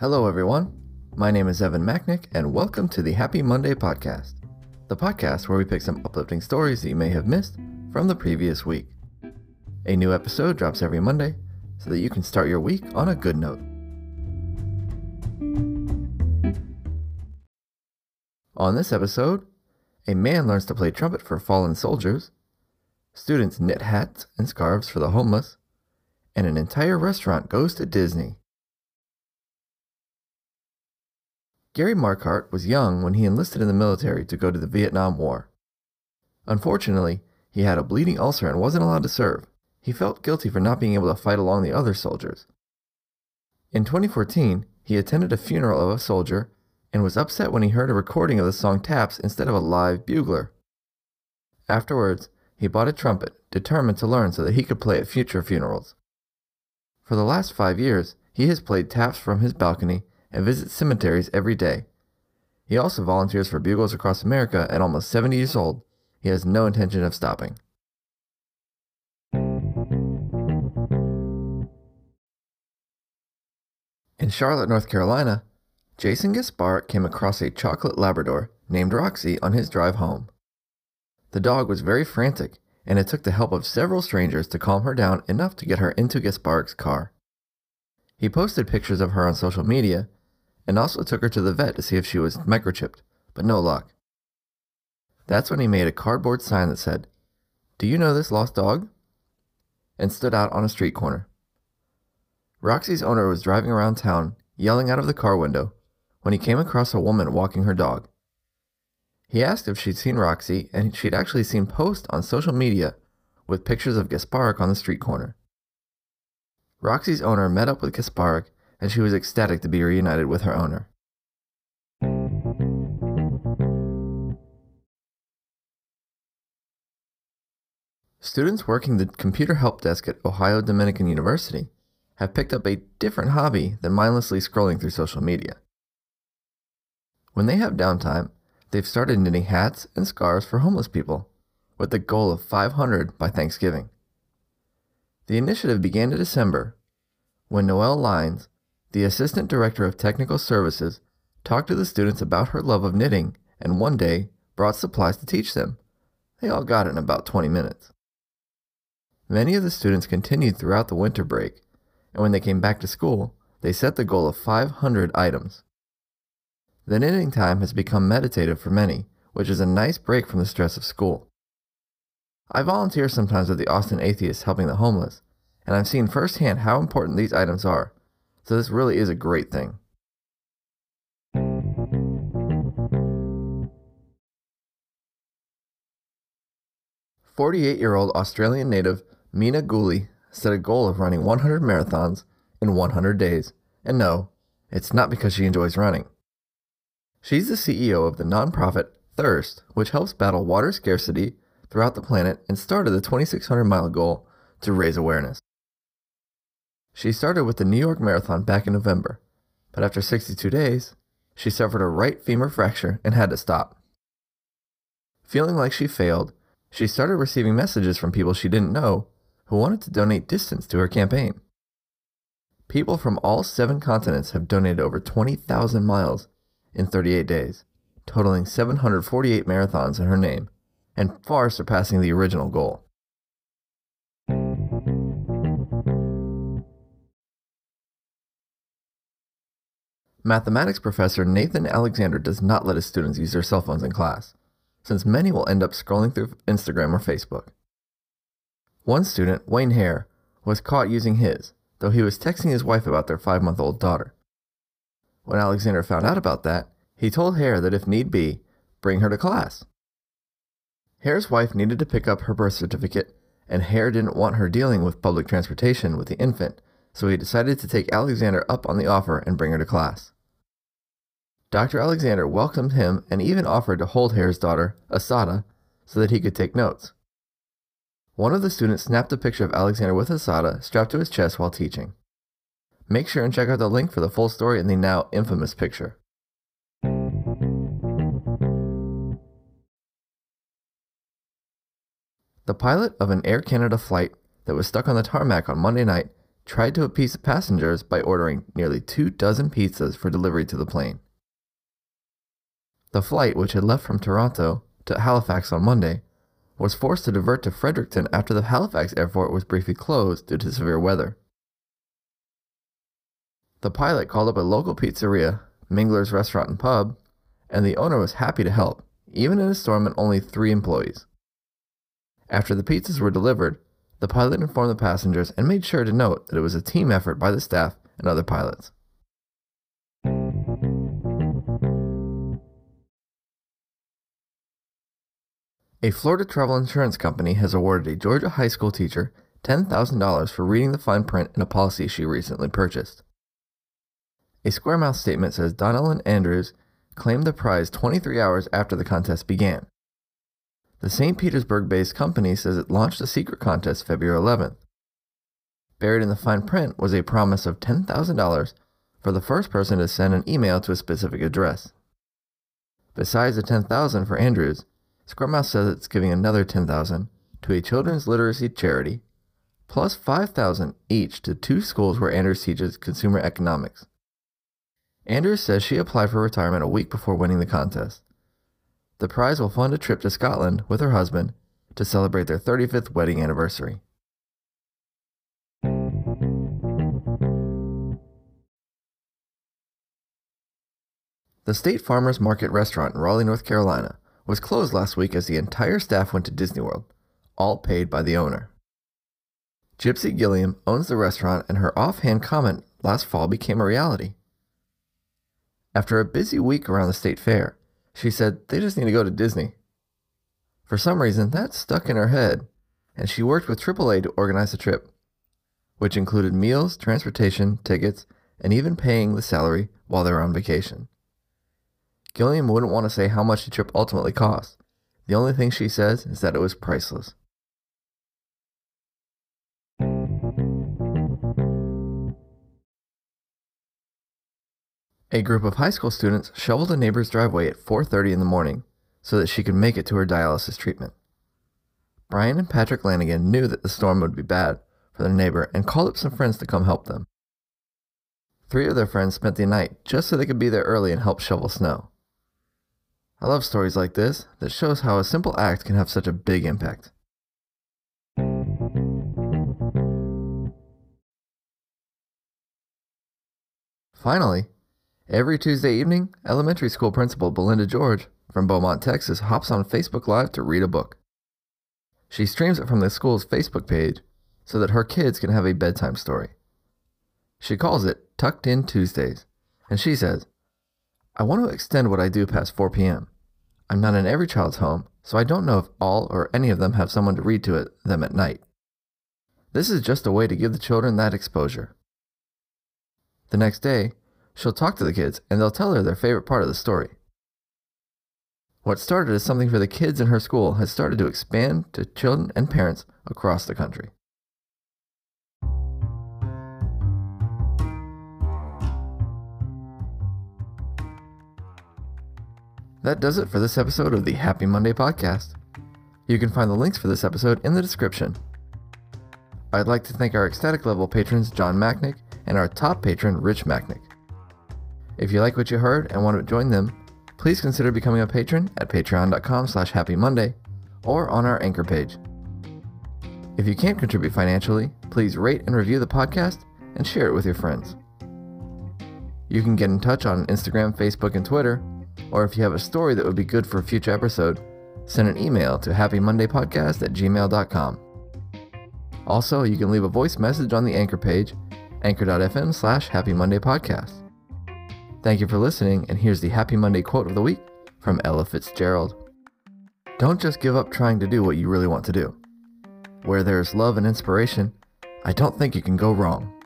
Hello, everyone. My name is Evan Macknick, and welcome to the Happy Monday podcast, the podcast where we pick some uplifting stories that you may have missed from the previous week. A new episode drops every Monday so that you can start your week on a good note. On this episode, a man learns to play trumpet for fallen soldiers, students knit hats and scarves for the homeless, and an entire restaurant goes to Disney. Gary Marquardt was young when he enlisted in the military to go to the Vietnam War. Unfortunately, he had a bleeding ulcer and wasn't allowed to serve. He felt guilty for not being able to fight along the other soldiers. In 2014, he attended a funeral of a soldier and was upset when he heard a recording of the song Taps instead of a live bugler. Afterwards, he bought a trumpet, determined to learn so that he could play at future funerals. For the last five years, he has played taps from his balcony and visits cemeteries every day. He also volunteers for bugles across America at almost 70 years old. He has no intention of stopping. In Charlotte, North Carolina, Jason Gaspar came across a chocolate Labrador named Roxy on his drive home. The dog was very frantic, and it took the help of several strangers to calm her down enough to get her into Gaspar's car. He posted pictures of her on social media and also took her to the vet to see if she was microchipped, but no luck. That's when he made a cardboard sign that said, Do you know this lost dog? and stood out on a street corner. Roxy's owner was driving around town, yelling out of the car window, when he came across a woman walking her dog. He asked if she'd seen Roxy, and she'd actually seen posts on social media with pictures of Gasparik on the street corner. Roxy's owner met up with Gasparik and she was ecstatic to be reunited with her owner. Students working the computer help desk at Ohio Dominican University have picked up a different hobby than mindlessly scrolling through social media. When they have downtime, they've started knitting hats and scarves for homeless people, with the goal of 500 by Thanksgiving. The initiative began in December when Noelle Lines, the assistant director of technical services talked to the students about her love of knitting and one day brought supplies to teach them. They all got it in about 20 minutes. Many of the students continued throughout the winter break, and when they came back to school, they set the goal of 500 items. The knitting time has become meditative for many, which is a nice break from the stress of school. I volunteer sometimes with the Austin Atheists helping the homeless, and I've seen firsthand how important these items are so this really is a great thing. Forty-eight-year-old Australian native Mina Guli set a goal of running 100 marathons in 100 days. And no, it's not because she enjoys running. She's the CEO of the nonprofit Thirst, which helps battle water scarcity throughout the planet and started the 2,600 mile goal to raise awareness. She started with the New York Marathon back in November, but after 62 days, she suffered a right femur fracture and had to stop. Feeling like she failed, she started receiving messages from people she didn't know who wanted to donate distance to her campaign. People from all seven continents have donated over 20,000 miles in 38 days, totaling 748 marathons in her name, and far surpassing the original goal. Mathematics professor Nathan Alexander does not let his students use their cell phones in class, since many will end up scrolling through Instagram or Facebook. One student, Wayne Hare, was caught using his, though he was texting his wife about their five month old daughter. When Alexander found out about that, he told Hare that if need be, bring her to class. Hare's wife needed to pick up her birth certificate, and Hare didn't want her dealing with public transportation with the infant, so he decided to take Alexander up on the offer and bring her to class. Dr. Alexander welcomed him and even offered to hold Hare's daughter, Assata, so that he could take notes. One of the students snapped a picture of Alexander with Assata strapped to his chest while teaching. Make sure and check out the link for the full story in the now infamous picture. The pilot of an Air Canada flight that was stuck on the tarmac on Monday night tried to appease the passengers by ordering nearly two dozen pizzas for delivery to the plane. The flight, which had left from Toronto to Halifax on Monday, was forced to divert to Fredericton after the Halifax airport was briefly closed due to severe weather. The pilot called up a local pizzeria, Mingler's Restaurant and Pub, and the owner was happy to help, even in a storm and only three employees. After the pizzas were delivered, the pilot informed the passengers and made sure to note that it was a team effort by the staff and other pilots. A Florida travel insurance company has awarded a Georgia high school teacher $10,000 for reading the fine print in a policy she recently purchased. A Square statement says Donelan Andrews claimed the prize 23 hours after the contest began. The St. Petersburg based company says it launched a secret contest February 11th. Buried in the fine print was a promise of $10,000 for the first person to send an email to a specific address. Besides the 10,000 for Andrews, Square says it's giving another 10000 to a children's literacy charity, plus 5000 each to two schools where Andrews teaches consumer economics. Andrews says she applied for retirement a week before winning the contest. The prize will fund a trip to Scotland with her husband to celebrate their 35th wedding anniversary. The State Farmers Market restaurant in Raleigh, North Carolina, was closed last week as the entire staff went to Disney World, all paid by the owner. Gypsy Gilliam owns the restaurant, and her offhand comment last fall became a reality. After a busy week around the state fair, she said they just need to go to Disney. For some reason, that stuck in her head, and she worked with AAA to organize the trip, which included meals, transportation, tickets, and even paying the salary while they were on vacation. Gilliam wouldn't want to say how much the trip ultimately cost. The only thing she says is that it was priceless. A group of high school students shoveled a neighbor's driveway at 4:30 in the morning so that she could make it to her dialysis treatment. Brian and Patrick Lanigan knew that the storm would be bad for their neighbor and called up some friends to come help them. Three of their friends spent the night just so they could be there early and help shovel snow. I love stories like this that shows how a simple act can have such a big impact. Finally, Every Tuesday evening, elementary school principal Belinda George from Beaumont, Texas, hops on Facebook Live to read a book. She streams it from the school's Facebook page so that her kids can have a bedtime story. She calls it Tucked In Tuesdays, and she says, I want to extend what I do past 4 p.m. I'm not in every child's home, so I don't know if all or any of them have someone to read to it, them at night. This is just a way to give the children that exposure. The next day, She'll talk to the kids, and they'll tell her their favorite part of the story. What started as something for the kids in her school has started to expand to children and parents across the country. That does it for this episode of the Happy Monday podcast. You can find the links for this episode in the description. I'd like to thank our ecstatic level patrons John Macknick and our top patron Rich Macknick. If you like what you heard and want to join them, please consider becoming a patron at patreon.com slash happymonday or on our anchor page. If you can't contribute financially, please rate and review the podcast and share it with your friends. You can get in touch on Instagram, Facebook, and Twitter, or if you have a story that would be good for a future episode, send an email to happymondaypodcast at gmail.com. Also, you can leave a voice message on the anchor page, anchor.fm slash happymondaypodcast. Thank you for listening, and here's the Happy Monday quote of the week from Ella Fitzgerald. Don't just give up trying to do what you really want to do. Where there's love and inspiration, I don't think you can go wrong.